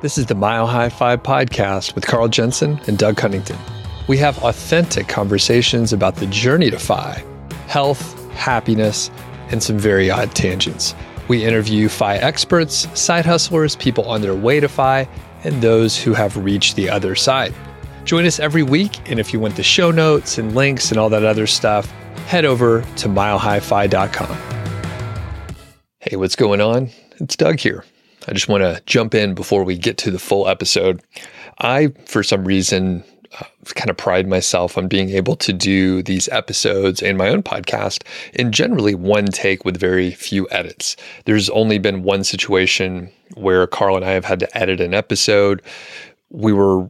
This is the Mile High FI podcast with Carl Jensen and Doug Cunnington. We have authentic conversations about the journey to FI, health, happiness, and some very odd tangents. We interview FI experts, side hustlers, people on their way to FI, and those who have reached the other side. Join us every week, and if you want the show notes and links and all that other stuff, head over to milehighfi.com. Hey, what's going on? It's Doug here. I just want to jump in before we get to the full episode. I, for some reason, uh, kind of pride myself on being able to do these episodes and my own podcast in generally one take with very few edits. There's only been one situation where Carl and I have had to edit an episode. We were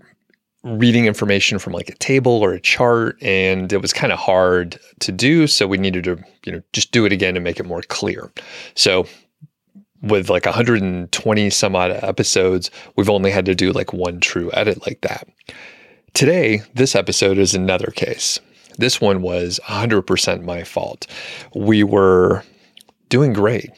reading information from like a table or a chart and it was kind of hard to do so we needed to you know just do it again and make it more clear so with like 120 some odd episodes, we've only had to do like one true edit like that. Today, this episode is another case. This one was 100% my fault. We were doing great.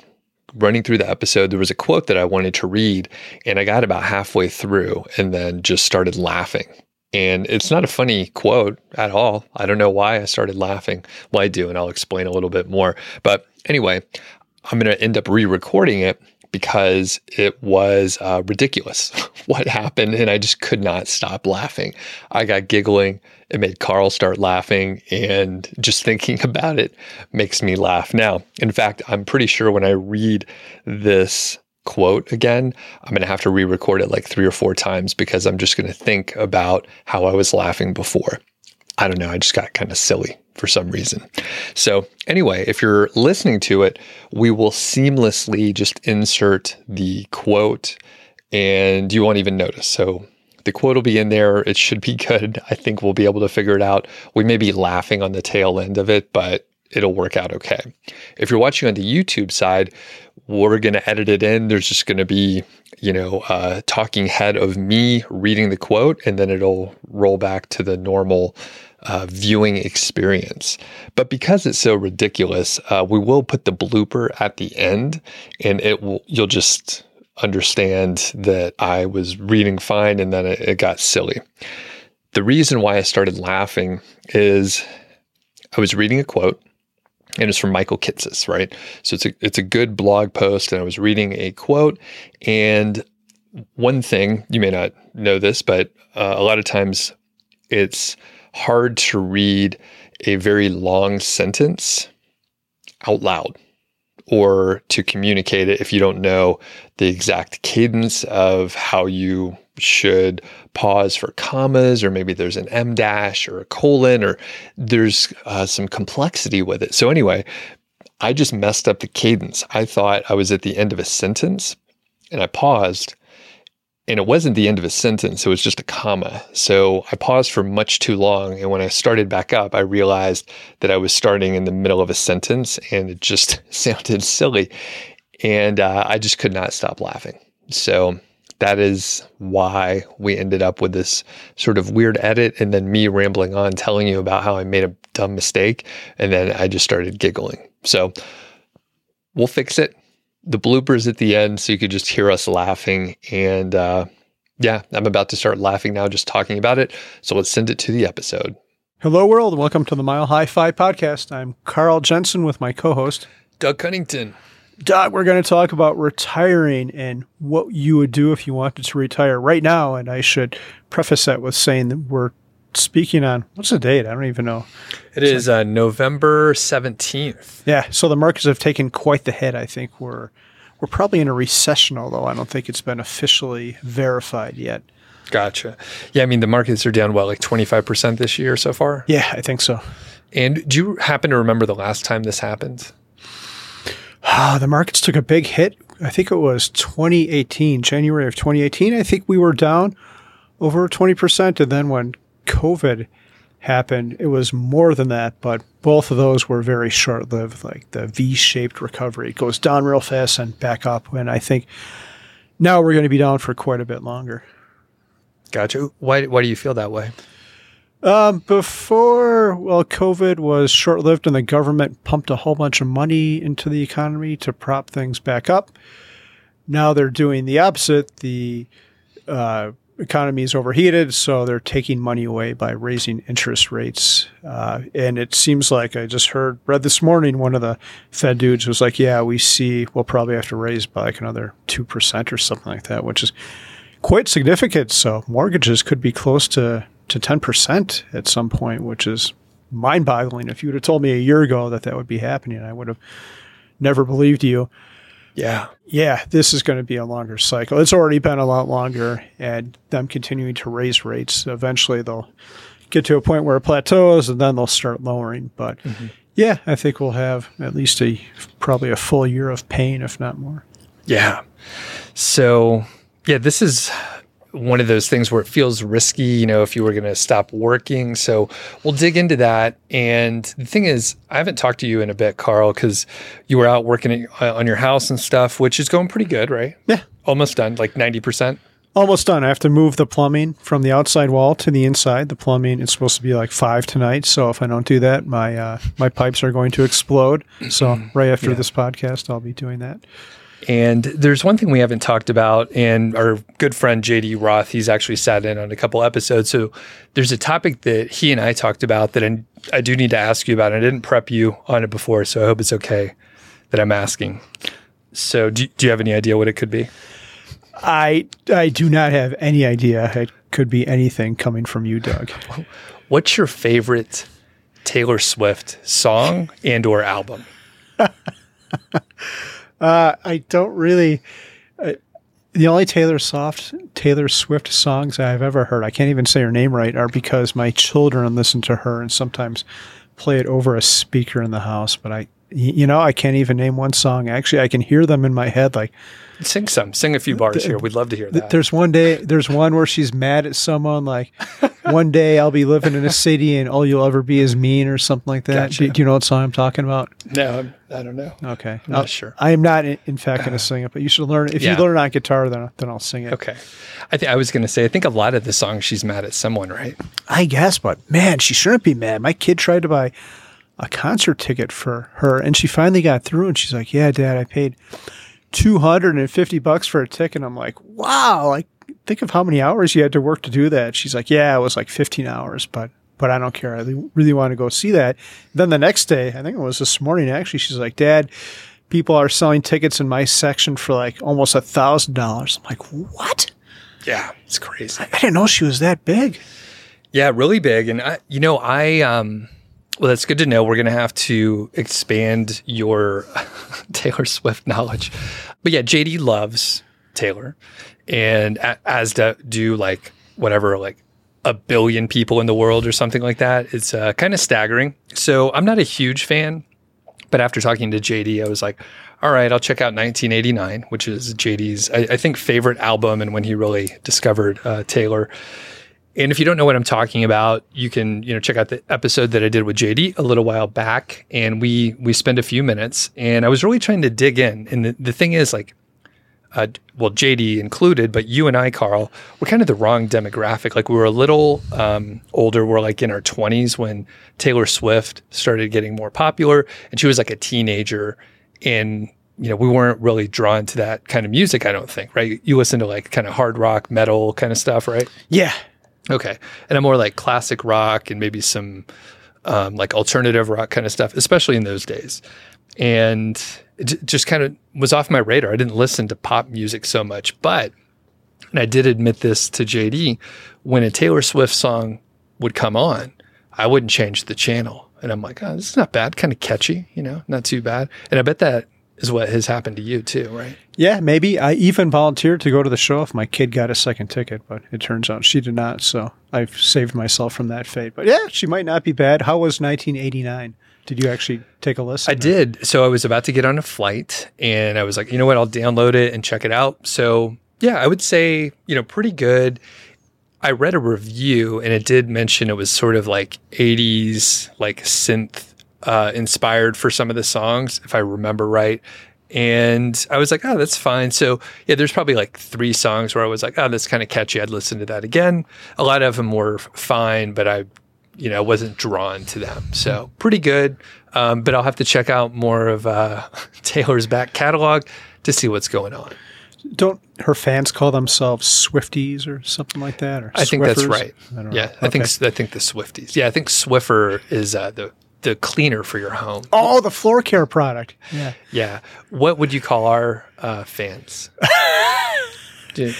Running through the episode, there was a quote that I wanted to read, and I got about halfway through and then just started laughing. And it's not a funny quote at all. I don't know why I started laughing. Well, I do, and I'll explain a little bit more. But anyway, I'm going to end up re recording it because it was uh, ridiculous what happened. And I just could not stop laughing. I got giggling. It made Carl start laughing. And just thinking about it makes me laugh now. In fact, I'm pretty sure when I read this quote again, I'm going to have to re record it like three or four times because I'm just going to think about how I was laughing before. I don't know. I just got kind of silly for some reason. So, anyway, if you're listening to it, we will seamlessly just insert the quote and you won't even notice. So, the quote will be in there. It should be good. I think we'll be able to figure it out. We may be laughing on the tail end of it, but it'll work out okay. If you're watching on the YouTube side, we're going to edit it in. There's just going to be, you know, a talking head of me reading the quote, and then it'll roll back to the normal uh, viewing experience. But because it's so ridiculous, uh, we will put the blooper at the end, and it will. You'll just understand that I was reading fine, and then it, it got silly. The reason why I started laughing is I was reading a quote and it's from Michael Kitces, right? So it's a it's a good blog post, and I was reading a quote, and one thing you may not know this, but uh, a lot of times it's hard to read a very long sentence out loud or to communicate it if you don't know the exact cadence of how you should pause for commas or maybe there's an em dash or a colon or there's uh, some complexity with it so anyway i just messed up the cadence i thought i was at the end of a sentence and i paused and it wasn't the end of a sentence, it was just a comma. So I paused for much too long. And when I started back up, I realized that I was starting in the middle of a sentence and it just sounded silly. And uh, I just could not stop laughing. So that is why we ended up with this sort of weird edit and then me rambling on telling you about how I made a dumb mistake. And then I just started giggling. So we'll fix it the bloopers at the end so you could just hear us laughing. And uh, yeah, I'm about to start laughing now just talking about it. So let's send it to the episode. Hello, world. Welcome to the Mile High Fi podcast. I'm Carl Jensen with my co host, Doug Cunnington. Doug, we're going to talk about retiring and what you would do if you wanted to retire right now. And I should preface that with saying that we're speaking on what's the date? I don't even know. It is uh, November seventeenth. Yeah, so the markets have taken quite the hit. I think we're we're probably in a recession, although I don't think it's been officially verified yet. Gotcha. Yeah, I mean the markets are down what like twenty five percent this year so far. Yeah, I think so. And do you happen to remember the last time this happened? Ah, the markets took a big hit. I think it was 2018, January of 2018. I think we were down over 20%. And then when COVID happened, it was more than that, but both of those were very short lived, like the V shaped recovery. It goes down real fast and back up. And I think now we're going to be down for quite a bit longer. Gotcha. Why, why do you feel that way? Um, before, well, COVID was short lived and the government pumped a whole bunch of money into the economy to prop things back up. Now they're doing the opposite. The uh, economy is overheated, so they're taking money away by raising interest rates. Uh, and it seems like I just heard read this morning one of the Fed dudes was like, "Yeah, we see we'll probably have to raise by like another two percent or something like that," which is quite significant. So mortgages could be close to to ten percent at some point, which is mind boggling. If you would have told me a year ago that that would be happening, I would have never believed you. Yeah. Yeah, this is going to be a longer cycle. It's already been a lot longer, and them continuing to raise rates. Eventually, they'll get to a point where it plateaus, and then they'll start lowering. But mm-hmm. yeah, I think we'll have at least a probably a full year of pain, if not more. Yeah. So, yeah, this is one of those things where it feels risky, you know, if you were going to stop working. So we'll dig into that. And the thing is, I haven't talked to you in a bit, Carl, because you were out working at, uh, on your house and stuff, which is going pretty good, right? Yeah. Almost done, like 90%. Almost done. I have to move the plumbing from the outside wall to the inside. The plumbing is supposed to be like five tonight, so if I don't do that, my uh, my pipes are going to explode. So right after this podcast, I'll be doing that. And there's one thing we haven't talked about, and our good friend JD Roth, he's actually sat in on a couple episodes. So there's a topic that he and I talked about that I, I do need to ask you about. I didn't prep you on it before, so I hope it's okay that I'm asking. So do, do you have any idea what it could be? I I do not have any idea. It could be anything coming from you, Doug. What's your favorite Taylor Swift song and or album? Uh, I don't really. Uh, the only Taylor Swift Taylor Swift songs I've ever heard, I can't even say her name right, are because my children listen to her and sometimes play it over a speaker in the house. But I, you know, I can't even name one song. Actually, I can hear them in my head. Like Sing some, sing a few bars here. We'd love to hear th- that. there's one day, there's one where she's mad at someone. Like one day I'll be living in a city and all you'll ever be is mean or something like that. Gotcha. Do, do you know what song I'm talking about? No, I'm, I don't know. Okay, I'm not uh, sure. I am not, in, in fact, going to uh, sing it, but you should learn. If Yeah. you learn on guitar, then then I'll sing it. Okay. I think I was going to say, I think a lot of the songs she's mad at someone, right? I guess, but man, she shouldn't be mad. My kid tried to buy a concert ticket for her, and she finally got through. And she's like, "Yeah, Dad, I paid two hundred and fifty bucks for a ticket." I'm like, "Wow!" Like, think of how many hours you had to work to do that. She's like, "Yeah, it was like fifteen hours, but." But I don't care. I really- really want to go see that. Then the next day, I think it was this morning actually, she's like, Dad, people are selling tickets in my section for like almost a thousand dollars. I'm like, what? Yeah, it's crazy. I didn't know she was that big. Yeah, really big. And I, you know, I um well that's good to know. We're gonna have to expand your Taylor Swift knowledge. But yeah, JD loves Taylor. And as do like whatever, like a billion people in the world or something like that. It's uh, kind of staggering. So I'm not a huge fan, but after talking to JD, I was like, all right, I'll check out 1989, which is JD's, I, I think, favorite album and when he really discovered uh, Taylor. And if you don't know what I'm talking about, you can you know check out the episode that I did with JD a little while back, and we we spent a few minutes, and I was really trying to dig in. And the, the thing is, like, uh, well, JD included, but you and I, Carl, we're kind of the wrong demographic. Like we were a little um, older. We're like in our 20s when Taylor Swift started getting more popular, and she was like a teenager, and you know we weren't really drawn to that kind of music. I don't think, right? You listen to like kind of hard rock, metal kind of stuff, right? Yeah. Okay. And I'm more like classic rock and maybe some um, like alternative rock kind of stuff, especially in those days. And it just kind of was off my radar. I didn't listen to pop music so much, but, and I did admit this to JD, when a Taylor Swift song would come on, I wouldn't change the channel. And I'm like, oh, this is not bad, kind of catchy, you know, not too bad. And I bet that is what has happened to you too, right? Yeah, maybe. I even volunteered to go to the show if my kid got a second ticket, but it turns out she did not. So I've saved myself from that fate. But yeah, she might not be bad. How was 1989? Did you actually take a listen? I did. So I was about to get on a flight and I was like, you know what? I'll download it and check it out. So yeah, I would say, you know, pretty good. I read a review and it did mention it was sort of like 80s, like synth uh, inspired for some of the songs, if I remember right. And I was like, oh, that's fine. So yeah, there's probably like three songs where I was like, oh, that's kind of catchy. I'd listen to that again. A lot of them were fine, but I, you know, wasn't drawn to them. So pretty good. Um, but I'll have to check out more of uh, Taylor's back catalog to see what's going on. Don't her fans call themselves Swifties or something like that? Or I think that's right. I don't Yeah, know. I think I think the Swifties. Yeah, I think Swiffer is uh, the the cleaner for your home. Oh, the floor care product. Yeah. Yeah. What would you call our uh, fans? Dude,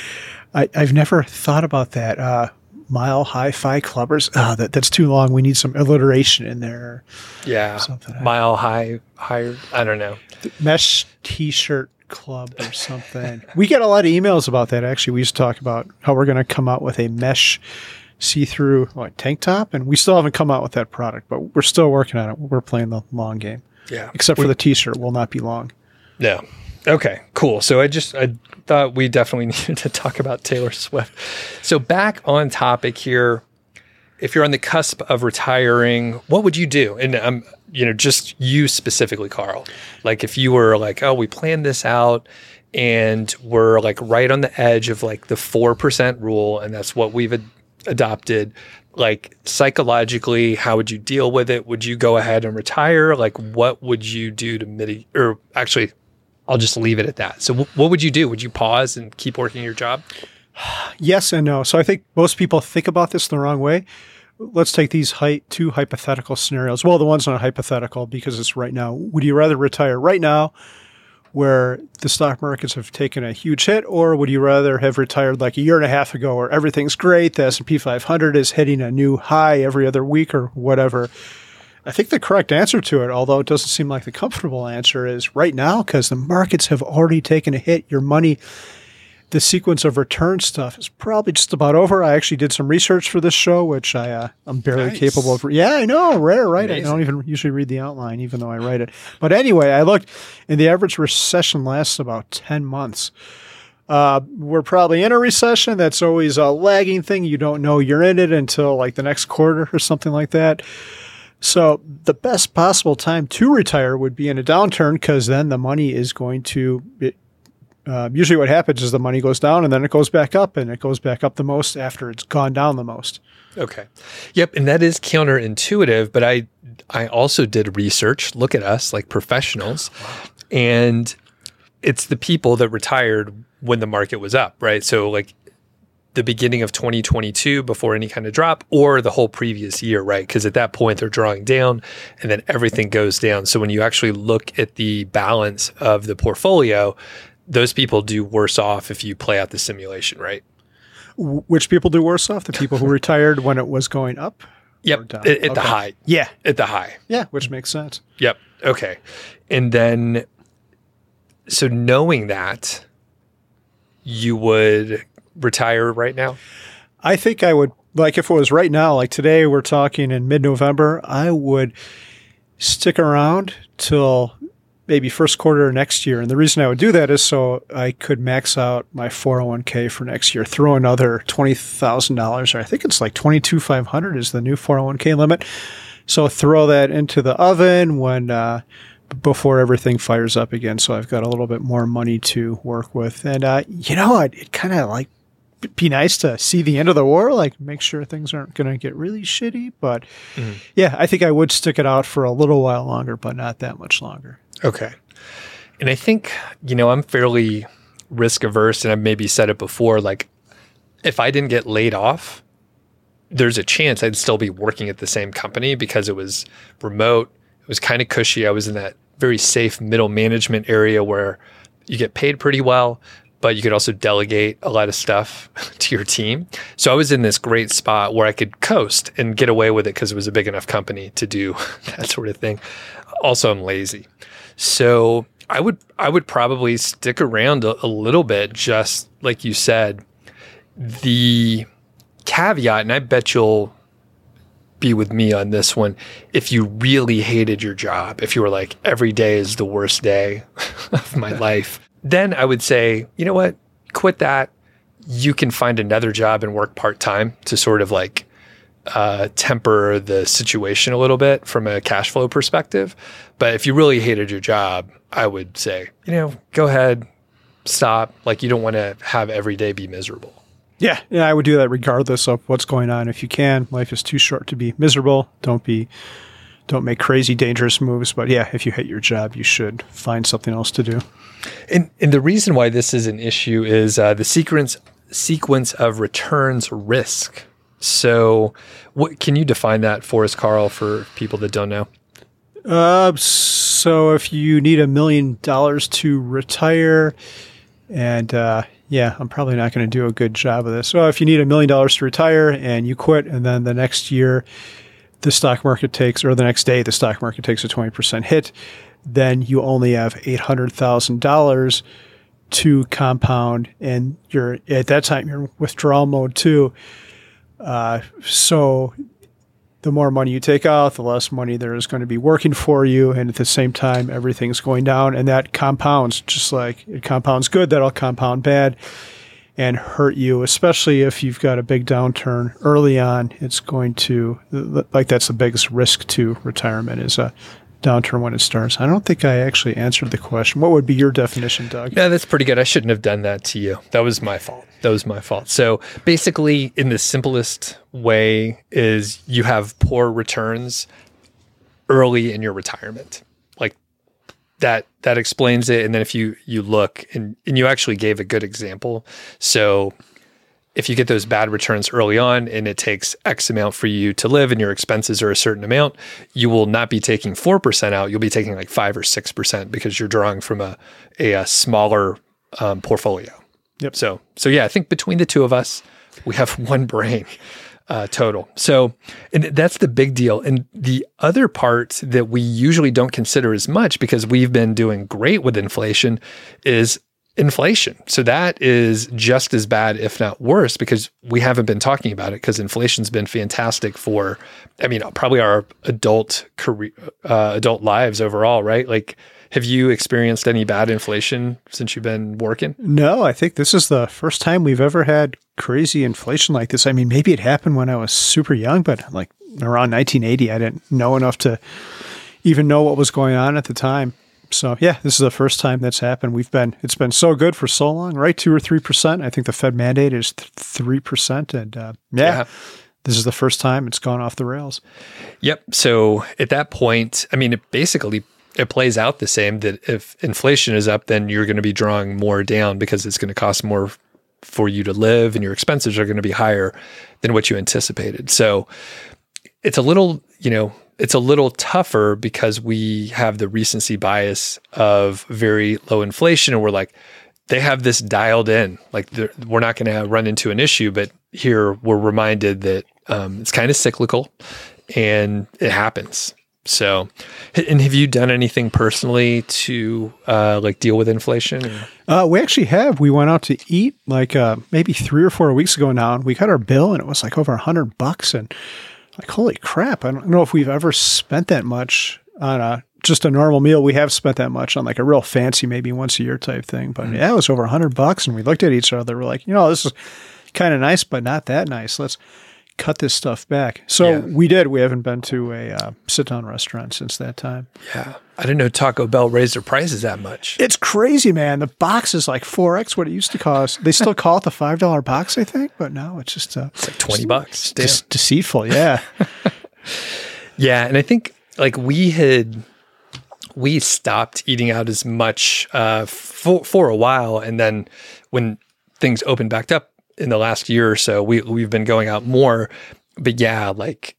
I, I've never thought about that. Uh, mile high fi clubbers. Oh, that, that's too long. We need some alliteration in there. yeah, Something. mile high, higher. I don't know. Mesh t shirt club or something. we get a lot of emails about that. Actually, we used to talk about how we're going to come out with a mesh see through what, tank top, and we still haven't come out with that product, but we're still working on it. We're playing the long game. Yeah. Except for the t shirt, will not be long. No. Okay, cool. So I just I thought we definitely needed to talk about Taylor Swift. So back on topic here, if you're on the cusp of retiring, what would you do? And I'm, um, you know, just you specifically, Carl. Like if you were like, oh, we planned this out and we're like right on the edge of like the four percent rule, and that's what we've adopted. Like psychologically, how would you deal with it? Would you go ahead and retire? Like, what would you do to mitigate? Or actually, I'll just leave it at that. So, wh- what would you do? Would you pause and keep working your job? Yes and no. So I think most people think about this the wrong way. Let's take these hy- two hypothetical scenarios. Well, the one's not hypothetical because it's right now. Would you rather retire right now where the stock markets have taken a huge hit or would you rather have retired like a year and a half ago where everything's great, the S&P 500 is hitting a new high every other week or whatever? I think the correct answer to it, although it doesn't seem like the comfortable answer, is right now because the markets have already taken a hit. Your money the sequence of return stuff is probably just about over. I actually did some research for this show, which I uh, I'm barely Nice. capable of. Yeah, I know, rare, right? I don't even usually read the outline, even though I write it. But anyway, I looked, and the average recession lasts about ten months. Uh, we're probably in a recession. That's always a lagging thing. You don't know you're in it until like the next quarter or something like that. So the best possible time to retire would be in a downturn because then the money is going to. It, uh, usually, what happens is the money goes down and then it goes back up, and it goes back up the most after it's gone down the most. Okay. Yep, and that is counterintuitive, but I I also did research, look at us like professionals, and it's the people that retired when the market was up, right? So like the beginning of 2022 before any kind of drop or the whole previous year, right? Because at that point they're drawing down and then everything goes down. So when you actually look at the balance of the portfolio, those people do worse off if you play out the simulation, right? Which people do worse off? The people who retired when it was going up? Yep. down. At, at the high. Yeah. At the high. Yeah, which makes sense. Yep. Okay. And then, so knowing that, you would retire right now? I think I would like if it was right now, like today we're talking in mid November, I would stick around till maybe first quarter next year. And the reason I would do that is so I could max out my 401k for next year, throw another $20,000 or I think it's like 22,500 is the new 401k limit. So throw that into the oven when, uh, before everything fires up again. So I've got a little bit more money to work with. And, uh, you know, it, it kind of like be nice to see the end of the war, like make sure things aren't going to get really shitty. But yeah, I think I would stick it out for a little while longer, but not that much longer. Okay. And I think, you know, I'm fairly risk averse and I've maybe said it before. Like, if I didn't get laid off, there's a chance I'd still be working at the same company because it was remote. It was kind of cushy. I was in that very safe middle management area where you get paid pretty well, but you could also delegate a lot of stuff to your team. So I was in this great spot where I could coast and get away with it because it was a big enough company to do that sort of thing. Also, I'm lazy. So I would I would probably stick around a, a little bit, just like you said. The caveat, and I bet you'll be with me on this one. If you really hated your job, if you were like every day is the worst day of my life, then I would say, you know what, quit that. You can find another job and work part time to sort of like uh, temper the situation a little bit from a cash flow perspective. But if you really hated your job, I would say, you know, go ahead, stop. Like you don't want to have every day be miserable. Yeah, yeah, I would do that regardless of what's going on. If you can, life is too short to be miserable. Don't be, don't make crazy dangerous moves. But yeah, if you hate your job, you should find something else to do. And, and the reason why this is an issue is uh, the sequence sequence of returns risk. So, what can you define that for us, Carl, for people that don't know? Uh, so if you need a million dollars to retire, and uh, yeah, I'm probably not going to do a good job of this. So if you need a million dollars to retire and you quit, and then the next year the stock market takes, or the next day the stock market takes a 20% hit, then you only have $800,000 to compound, and you're at that time you're in withdrawal mode too. Uh, so the more money you take out, the less money there is going to be working for you. And at the same time, everything's going down. And that compounds just like it compounds good, that'll compound bad and hurt you, especially if you've got a big downturn early on. It's going to, like, that's the biggest risk to retirement is a downturn when it starts. I don't think I actually answered the question. What would be your definition, Doug? Yeah, that's pretty good. I shouldn't have done that to you. That was my fault. That was my fault. So basically, in the simplest way, is you have poor returns early in your retirement. Like that that explains it. And then if you you look and, and you actually gave a good example. So if you get those bad returns early on and it takes X amount for you to live and your expenses are a certain amount, you will not be taking 4% out. You'll be taking like 5 or 6% because you're drawing from a, a, a smaller um, portfolio. Yep. So, so yeah, I think between the two of us, we have one brain uh, total. So, and that's the big deal. And the other part that we usually don't consider as much because we've been doing great with inflation is inflation. So that is just as bad, if not worse, because we haven't been talking about it because inflation's been fantastic for, I mean, probably our adult career, uh, adult lives overall, right? Like, have you experienced any bad inflation since you've been working? No, I think this is the first time we've ever had crazy inflation like this. I mean, maybe it happened when I was super young, but like around 1980, I didn't know enough to even know what was going on at the time. So yeah, this is the first time that's happened. We've been it's been so good for so long, right? Two or three percent. I think the Fed mandate is three percent, and uh, yeah, yeah, this is the first time it's gone off the rails. Yep. So at that point, I mean, it basically it plays out the same that if inflation is up, then you're going to be drawing more down because it's going to cost more for you to live, and your expenses are going to be higher than what you anticipated. So it's a little, you know, it's a little tougher because we have the recency bias of very low inflation and we're like they have this dialed in. Like we're not going to run into an issue but here we're reminded that um, it's kind of cyclical and it happens. So and have you done anything personally to uh, like deal with inflation uh, we actually have. We went out to eat like uh, maybe three or four weeks ago now and we got our bill and it was like over a hundred bucks and like, holy crap, I don't know if we've ever spent that much on a just a normal meal. We have spent that much on like a real fancy, maybe once a year type thing. But mm-hmm. yeah, it was over a hundred bucks. And we looked at each other. We're like, you know, this is kind of nice, but not that nice. Let's cut this stuff back. So yeah. we did. We haven't been to a uh, sit down restaurant since that time. Yeah. I didn't know Taco Bell raised their prices that much. It's crazy, man. The box is like 4x what it used to cost. They still call it the $5 box, I think, but now it's just uh, it's like 20 bucks. De- deceitful. Yeah. yeah. And I think like we had, we stopped eating out as much uh, for, for a while. And then when things opened back up, in the last year or so, we we've been going out more. But yeah, like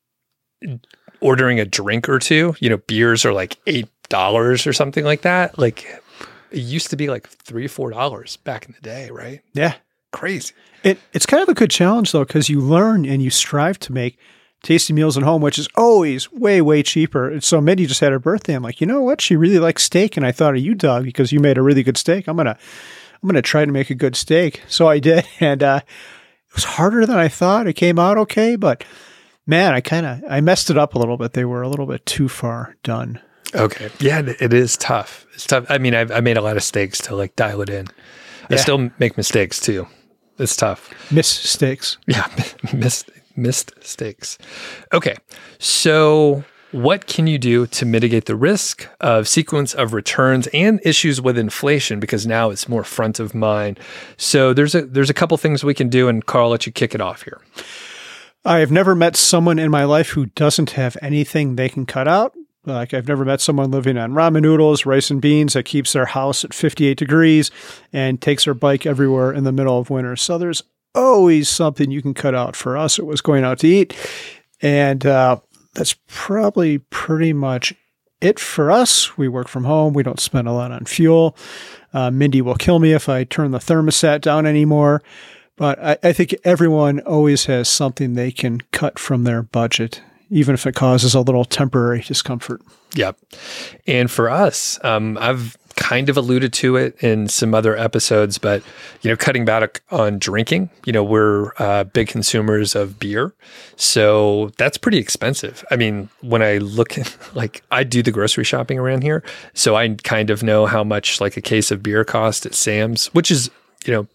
ordering a drink or two, you know, beers are like eight dollars or something like that. Like it used to be like three or four dollars back in the day, right? Yeah. Crazy. It, it's kind of a good challenge though, because you learn and you strive to make tasty meals at home, which is always way, way cheaper. And so Mindy just had her birthday. I'm like, you know what? She really likes steak. And I thought of you, Doug, because you made a really good steak. I'm gonna I'm going to try to make a good steak. So I did. And uh, it was harder than I thought. It came out okay, but man, I kind of, I messed it up a little bit. They were a little bit too far done. Okay. Yeah, it is tough. It's tough. I mean, I've, I made a lot of steaks to like dial it in. Yeah. I still make mistakes too. It's tough. Mistakes. Yeah. Missed, missed mistakes. Okay. So what can you do to mitigate the risk of sequence of returns and issues with inflation? Because now it's more front of mind. So there's a there's a couple things we can do, and Carl, I'll let you kick it off here. I have never met someone in my life who doesn't have anything they can cut out. Like I've never met someone living on ramen noodles, rice and beans that keeps their house at 58 degrees and takes their bike everywhere in the middle of winter. So there's always something you can cut out. For us, it was going out to eat. And uh, that's probably pretty much it for us. We work from home. We don't spend a lot on fuel. Uh, Mindy will kill me if I turn the thermostat down anymore. But I, I think everyone always has something they can cut from their budget even if it causes a little temporary discomfort. Yep. And for us, um, I've kind of alluded to it in some other episodes, but you know, cutting back on drinking. You know, we're uh, big consumers of beer, so that's pretty expensive. I mean, when I look at like I do the grocery shopping around here, so I kind of know how much like a case of beer cost at Sam's, which is you know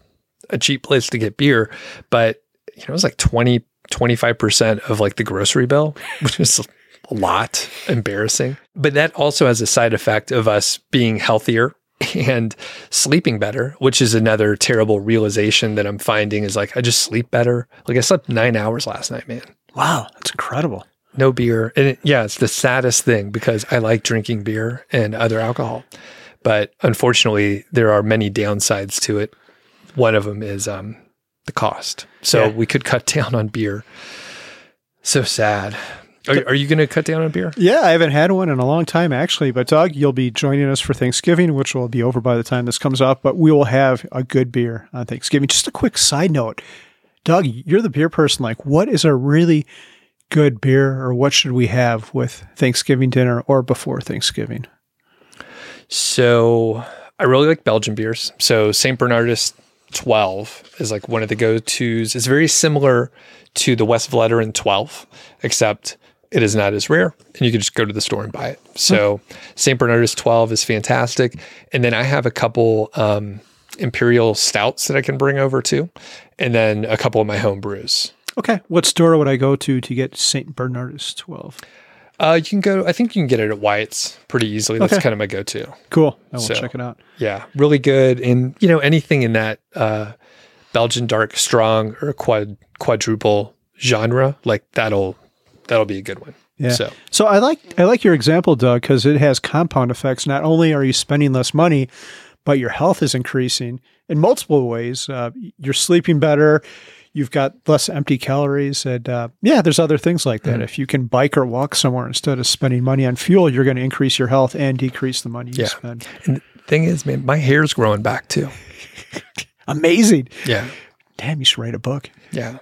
a cheap place to get beer, but you know, it's like 20 25% of like the grocery bill, which is a lot embarrassing. But that also has a side effect of us being healthier and sleeping better, which is another terrible realization that I'm finding is like I just sleep better. Like I slept nine hours last night, man. Wow, that's incredible. No beer. And it, yeah, it's the saddest thing because I like drinking beer and other alcohol. But unfortunately, there are many downsides to it. One of them is um, the cost. So yeah. we could cut down on beer. So sad. Are, are you going to cut down on beer? Yeah, I haven't had one in a long time, actually. But Doug, you'll be joining us for Thanksgiving, which will be over by the time this comes up. But we will have a good beer on Thanksgiving. Just a quick side note, Doug, you're the beer person. Like, what is a really good beer, or what should we have with Thanksgiving dinner or before Thanksgiving? So I really like Belgian beers. So St. Bernardus 12 is like one of the go-tos. It's very similar to the Westvleteren 12, except it is not as rare and you can just go to the store and buy it. So St. Bernardus 12 is fantastic. And then I have a couple um, imperial stouts that I can bring over too. And then a couple of my home brews. Okay. What store would I go to to get St. Bernardus 12? Uh, you can go. I think you can get it at Wyatt's pretty easily. That's okay. kind of my go-to. Cool. I will so, check it out. Yeah, really good. And you know, anything in that uh, Belgian dark strong or quad quadruple genre, like that'll that'll be a good one. Yeah. So, so I like I like your example, Doug, because it has compound effects. Not only are you spending less money, but your health is increasing in multiple ways. Uh, you're sleeping better you've got less empty calories. And uh, yeah, there's other things like that. Mm. If you can bike or walk somewhere instead of spending money on fuel, you're going to increase your health and decrease the money you yeah. spend. And the thing is, man, my hair's growing back too. Amazing. Yeah. Damn, you should write a book. Yeah.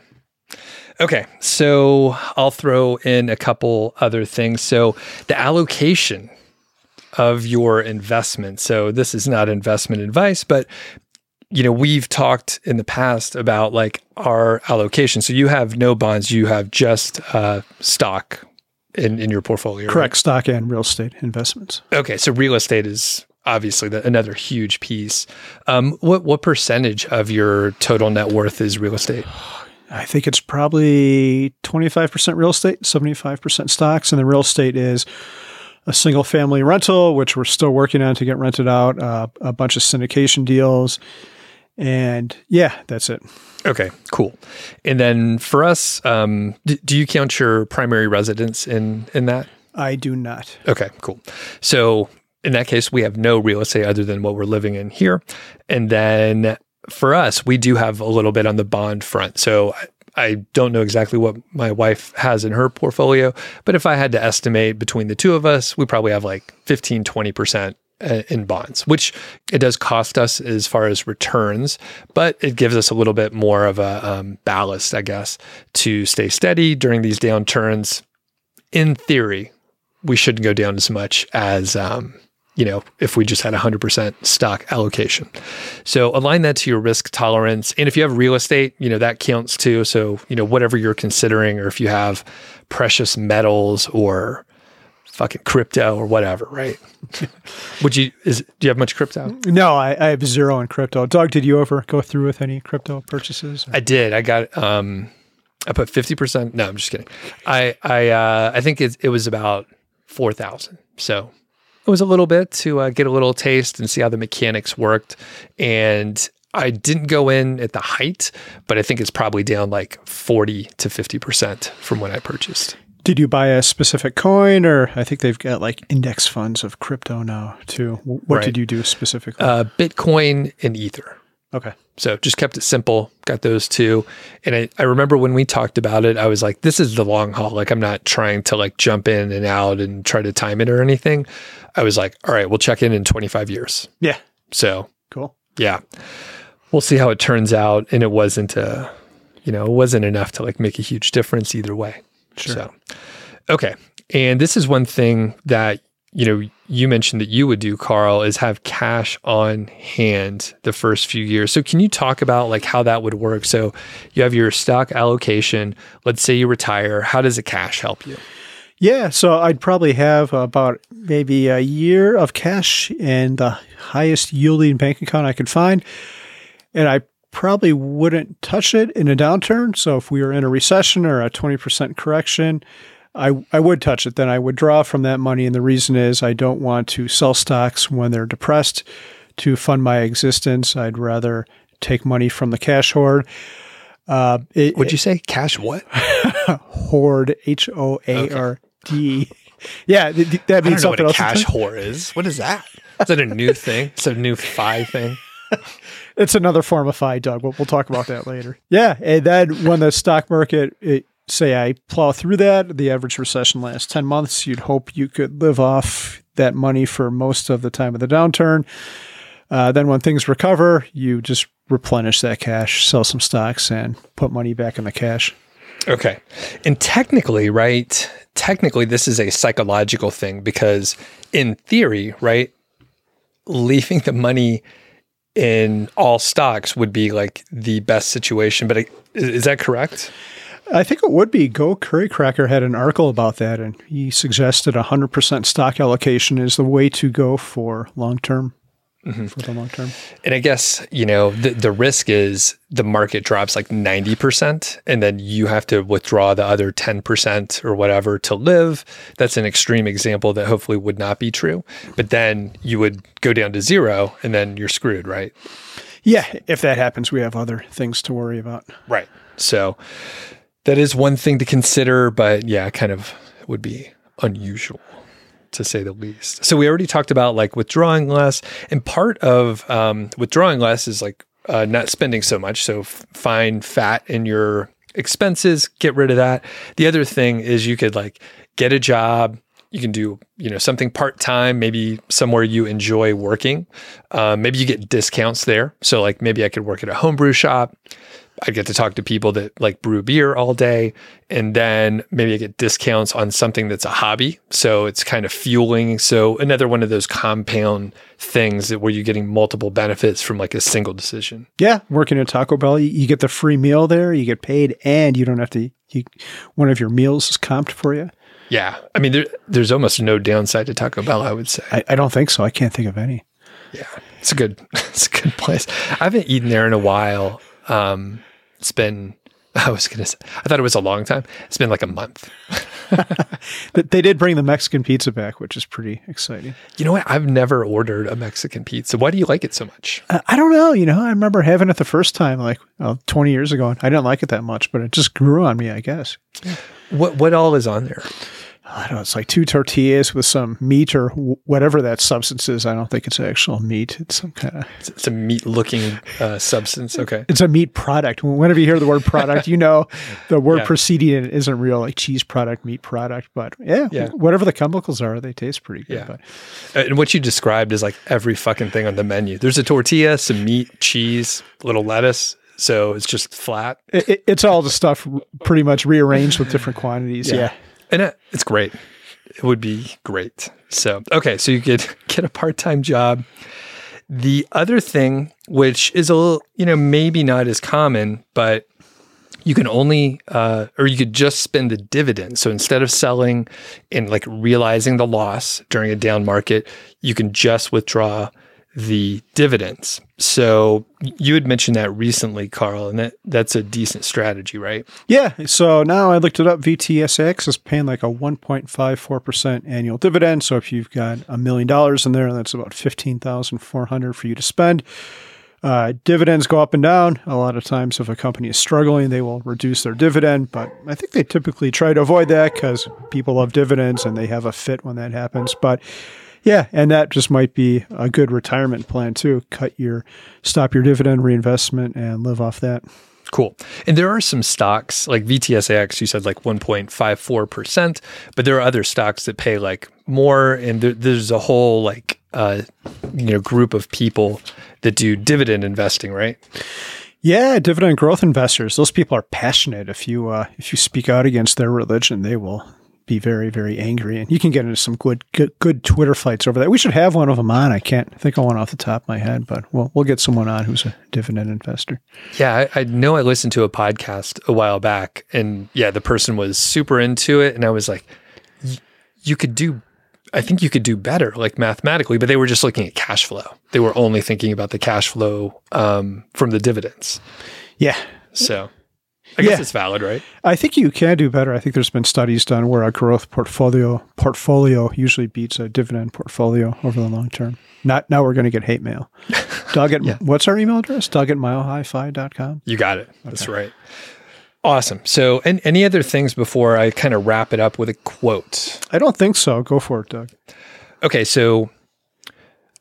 Okay, so I'll throw in a couple other things. So the allocation of your investment. So this is not investment advice, but you know, we've talked in the past about like our allocation. So you have no bonds, you have just uh, stock in, in your portfolio. Correct. Right? Stock and real estate investments. Okay. So real estate is obviously the, another huge piece. Um, what, what percentage of your total net worth is real estate? I think it's probably 25% real estate, 75% stocks. And the real estate is a single family rental, which we're still working on to get rented out, uh, a bunch of syndication deals, and yeah, that's it. Okay, cool. And then for us, um, d- do you count your primary residence in in that? I do not. Okay, cool. So in that case, we have no real estate other than what we're living in here. And then for us, we do have a little bit on the bond front. So I, don't know exactly what my wife has in her portfolio, but if I had to estimate between the two of us, we probably have like 15, 20% uh, in bonds, which it does cost us as far as returns, but it gives us a little bit more of a um, ballast, I guess, to stay steady during these downturns. In theory, we shouldn't go down as much as, um, you know, if we just had 100% stock allocation. So align that to your risk tolerance. And if you have real estate, you know, that counts too. So, you know, whatever you're considering, or if you have precious metals or fucking crypto or whatever, right? Would you is do you have much crypto? No, I, I, have zero in crypto. Doug, did you ever go through with any crypto purchases? Or? I did. I got um I put fifty percent. No, I'm just kidding. I I uh, I think it it was about four thousand. So it was a little bit to uh, get a little taste and see how the mechanics worked. And I didn't go in at the height, but I think it's probably down like forty to fifty percent from when I purchased. Did you buy a specific coin, or I think they've got like index funds of crypto now too? What Right. did you do specifically? Uh, Bitcoin and Ether. okay. So just kept it simple, got those two. And I, I remember when we talked about it, I was like, this is the long haul. Like, I'm not trying to like jump in and out and try to time it or anything. I was like, all right, we'll check in in 25 years. Yeah. So Cool. yeah, we'll see how it turns out. And it wasn't, uh, you know, it wasn't enough to like make a huge difference either way. Sure. So, okay. And this is one thing that, you know, you mentioned that you would do, Carl, is have cash on hand the first few years. So, can you talk about like how that would work? So, you have your stock allocation. Let's say you retire. How does the cash help you? Yeah, so I'd probably have about maybe a year of cash in the highest yielding bank account I could find. And I probably wouldn't touch it in a downturn. So if we were in a recession or a 20% correction, I, I would touch it. Then I would draw from that money. And the reason is I don't want to sell stocks when they're depressed to fund my existence. I'd rather take money from the cash hoard. Uh, it, Would you say cash what? hoard H O A R D. Yeah, th- th- that means don't know what something else. cash whore is. What is that? Is that a new thing? It's a new fi thing. It's another form of FI, Doug. We'll, we'll talk about that later. Yeah, and then when the stock market, it, say I plow through that, the average recession lasts ten months. You'd hope you could live off that money for most of the time of the downturn. Uh, then when things recover, you just replenish that cash, sell some stocks, and put money back in the cash. Okay. And technically, right? Technically, this is a psychological thing because, in theory, right, leaving the money in all stocks would be like the best situation. But is that correct? I think it would be. Go Curry Cracker had an article about that, and he suggested 100% stock allocation is the way to go for long term. Mm-hmm. For the long term. And I guess, you know, the, the risk is the market drops like 90%, and then you have to withdraw the other 10% or whatever to live. That's an extreme example that hopefully would not be true. But then you would go down to zero, and then you're screwed, right? Yeah, if that happens, we have other things to worry about. Right. So that is one thing to consider, but yeah, kind of would be unusual to say the least. So we already talked about like withdrawing less, and part of um, withdrawing less is like uh, not spending so much. So f- find fat in your expenses, get rid of that. The other thing is you could like get a job. You can do, you know, something part time, maybe somewhere you enjoy working. Um, maybe you get discounts there. So, like, maybe I could work at a homebrew shop. I get to talk to people that like brew beer all day. And then maybe I get discounts on something that's a hobby. So it's kind of fueling. So another one of those compound things that where you're getting multiple benefits from like a single decision. Yeah, working at Taco Bell, you, you get the free meal there, you get paid, and you don't have to. You, one of your meals is comped for you. Yeah. I mean, there, there's almost no downside to Taco Bell, I would say. I, I don't think so. I can't think of any. Yeah, it's a good, it's a good place. I haven't eaten there in a while. Um, it's been, I was gonna say, I thought it was a long time. It's been like a month. But They did bring the Mexican pizza back, which is pretty exciting. You know what? I've never ordered a Mexican pizza. Why do you like it so much? Uh, I don't know. You know, I remember having it the first time, like well, 20 years ago, and I didn't like it that much, but it just grew on me, I guess. What what all is on there? I don't know. It's like two tortillas with some meat or w- whatever that substance is. I don't think it's actual meat. It's some kind of. It's, it's a meat looking uh, substance. Okay. It's a meat product. Whenever you hear the word product, you know the word Yeah. preceding it isn't real, like cheese product, meat product. But yeah, Yeah. whatever the chemicals are, they taste pretty good. Yeah. But And what you described is like every fucking thing on the menu. There's a tortilla, some meat, cheese, little lettuce. So it's just flat. it, it- it's all the stuff pretty much rearranged with different quantities. Yeah. And it, it's great. It would be great. So, okay. So you could get a part time job. The other thing, which is a little, you know, maybe not as common, but you can only, uh, or you could just spend the dividend. So instead of selling and like realizing the loss during a down market, you can just withdraw the dividends. So you had mentioned that recently, Carl, and that that's a decent strategy, right? Yeah. So now I looked it up. VTSAX is paying like a 1.54% annual dividend. So if you've got a million dollars in there, that's about 15,400 for you to spend. Uh, dividends go up and down. A lot of times, if a company is struggling, they will reduce their dividend. But I think they typically try to avoid that because people love dividends and they have a fit when that happens. But yeah, and that just might be a good retirement plan too. Cut your, stop your dividend reinvestment and live off that. Cool. And there are some stocks like VTSAX, you said like 1.54%, but there are other stocks that pay like more. And there, there's a whole like, uh, you know, group of people that do dividend investing, right? Yeah, dividend growth investors. Those people are passionate. If you uh, if you speak out against their religion, they will be very very angry, and you can get into some good good, good Twitter fights over that. We should have one of them on. I can't think of one off the top of my head, but we'll we'll get someone on who's a dividend investor. Yeah, I, I know. I listened to a podcast a while back, and yeah, the person was super into it, and I was like, you could do I think you could do better, like mathematically, but they were just looking at cash flow. They were only thinking about the cash flow um, from the dividends. Yeah. So I guess yeah. it's valid, right? I think you can do better. I think there's been studies done where a growth portfolio portfolio usually beats a dividend portfolio over the long term. Not now we're going to get hate mail. Doug at yeah. what's our email address? Doug at milehighfi.com. You got it. Okay. That's right. Awesome. So, and any other things before I kind of wrap it up with a quote? I don't think so. Go for it, Doug. Okay. So,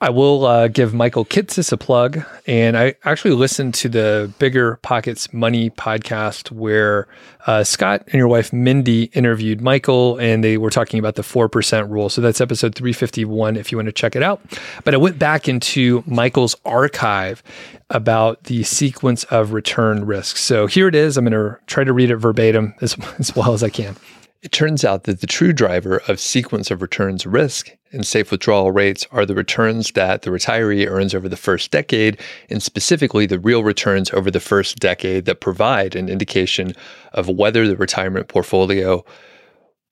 I will uh, give Michael Kitces a plug. And I actually listened to the BiggerPockets Money podcast where uh, Scott and your wife Mindy interviewed Michael and they were talking about the 4% rule. So that's episode 351 if you want to check it out. But I went back into Michael's archive about the sequence of return risks. So here it is. I'm going to try to read it verbatim as, as well as I can. It turns out that the true driver of sequence of returns risk and safe withdrawal rates are the returns that the retiree earns over the first decade, and specifically the real returns over the first decade that provide an indication of whether the retirement portfolio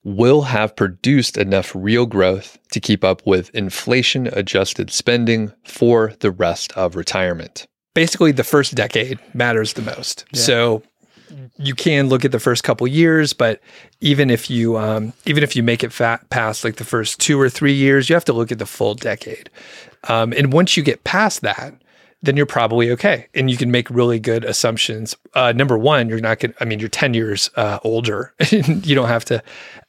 will have produced enough real growth to keep up with inflation adjusted spending for the rest of retirement. Basically, the first decade matters the most. Yeah. So you can look at the first couple years, but even if you um, even if you make it fat past like the first two or three years, you have to look at the full decade. Um, and once you get past that, then you're probably okay, and you can make really good assumptions. Uh, number one, you're not going. I mean, you're ten years uh, older. you don't have to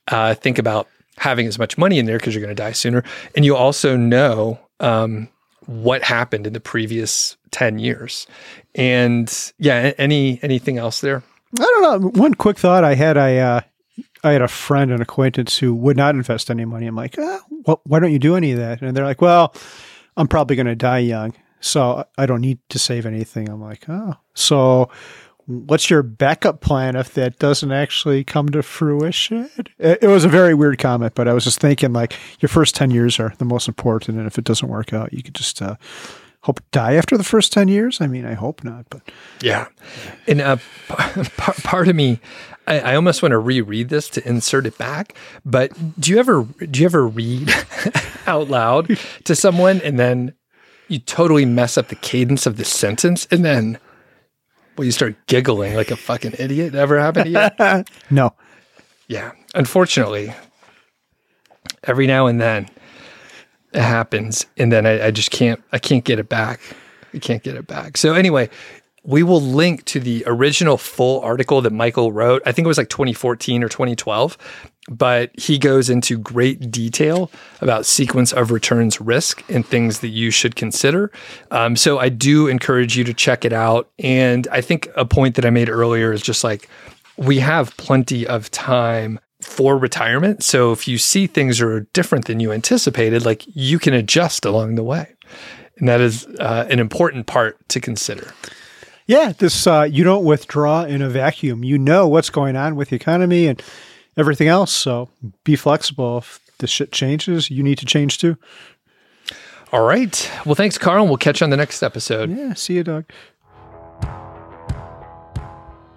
uh, think about having as much money in there because you're going to die sooner, and you also know um, what happened in the previous 10 years and yeah any anything else there I don't know. One quick thought I had, I uh, I had a friend, an acquaintance who would not invest any money. I'm like, ah, why don't you do any of that? And they're like, well, I'm probably going to die young, so I don't need to save anything. I'm like, oh, so what's your backup plan if that doesn't actually come to fruition? It, was a very weird comment, but I was just thinking like your first 10 years are the most important. And if it doesn't work out, you could just, uh, hope die after the first 10 years? I mean, I hope not, but yeah. And uh, part of me, I, I, almost want to reread this to insert it back. But do you ever do you ever read out loud to someone and then you totally mess up the cadence of the sentence and then well you start giggling like a fucking idiot? Ever happened to you? no. Yeah. Unfortunately, every now and then happens and then I, I, just can't i can't get it back. I can't get it back. So anyway we will link to the original full article that michael wrote. I think it was like 2014 or 2012 but he goes into great detail about sequence of returns risk and things that you should consider. Um, so i do encourage you to check it out. And i think a point that i made earlier is just like we have plenty of time for retirement. So if you see things are different than you anticipated, like you can adjust along the way. And that is uh, an important part to consider. Yeah, this uh, you don't withdraw in a vacuum. You know what's going on with the economy and everything else. So be flexible. If the shit changes, you need to change too. All right. Well, thanks, Carl. We'll catch you on the next episode. Yeah. See you, Doug.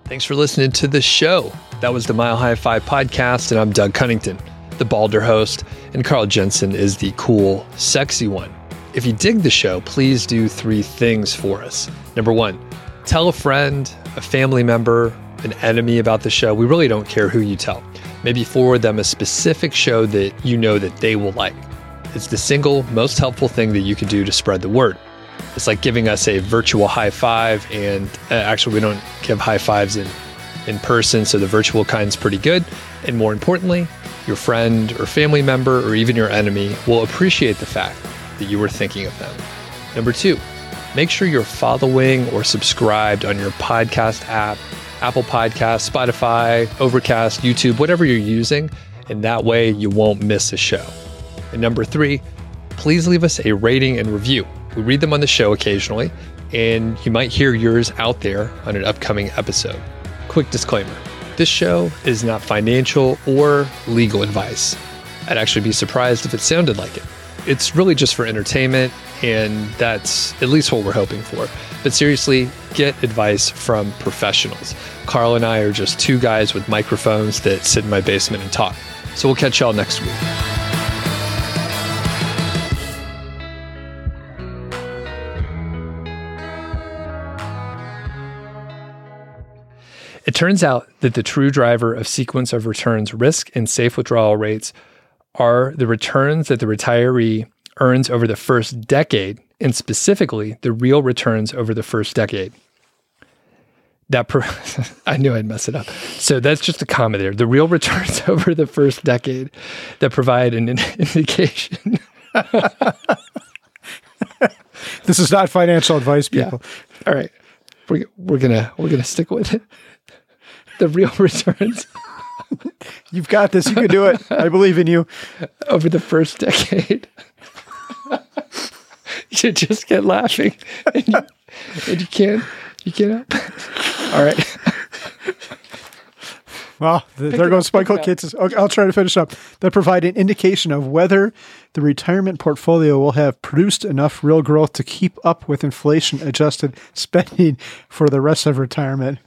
Thanks for listening to the show. That was the Mile High FI podcast, and I'm Doug Cunnington, the balder host, and Carl Jensen is the cool, sexy one. If you dig the show, please do three things for us. Number one, tell a friend, a family member, an enemy about the show. We really don't care who you tell. Maybe forward them a specific show that you know that they will like. It's the single most helpful thing that you can do to spread the word. It's like giving us a virtual high five, and uh, actually, we don't give high fives in in person, so the virtual kind's pretty good. And more importantly, your friend or family member or even your enemy will appreciate the fact that you were thinking of them. Number two, make sure you're following or subscribed on your podcast app, Apple Podcast, Spotify, Overcast, YouTube, whatever you're using, and that way you won't miss a show. And number three, please leave us a rating and review. We read them on the show occasionally, and you might hear yours out there on an upcoming episode. Quick disclaimer this show is not financial or legal advice. I'd actually be surprised if it sounded like it. It's really just for entertainment, and that's at least what we're hoping for. But seriously, get advice from professionals. Carl and I are just two guys with microphones that sit in my basement and talk. So we'll catch y'all next week. It turns out that the true driver of sequence of returns risk and safe withdrawal rates are the returns that the retiree earns over the first decade, and specifically the real returns over the first decade. That pro- I knew I'd mess it up. So that's just a comma there. The real returns over the first decade that provide an indication. this is not financial advice, people. Yeah. All right, we're, we're gonna we're gonna stick with it the real returns. You've got this. You can do it. I believe in you. Over the first decade. you just get laughing. And you, and you can't you can't help. All right. Well, there goes Michael Kitts. Okay, I'll try to finish up. That provide an indication of whether the retirement portfolio will have produced enough real growth to keep up with inflation adjusted spending for the rest of retirement.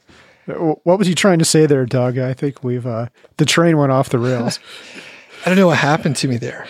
What was he trying to say there, Doug? I think we've uh, the train went off the rails. I don't know what happened to me there.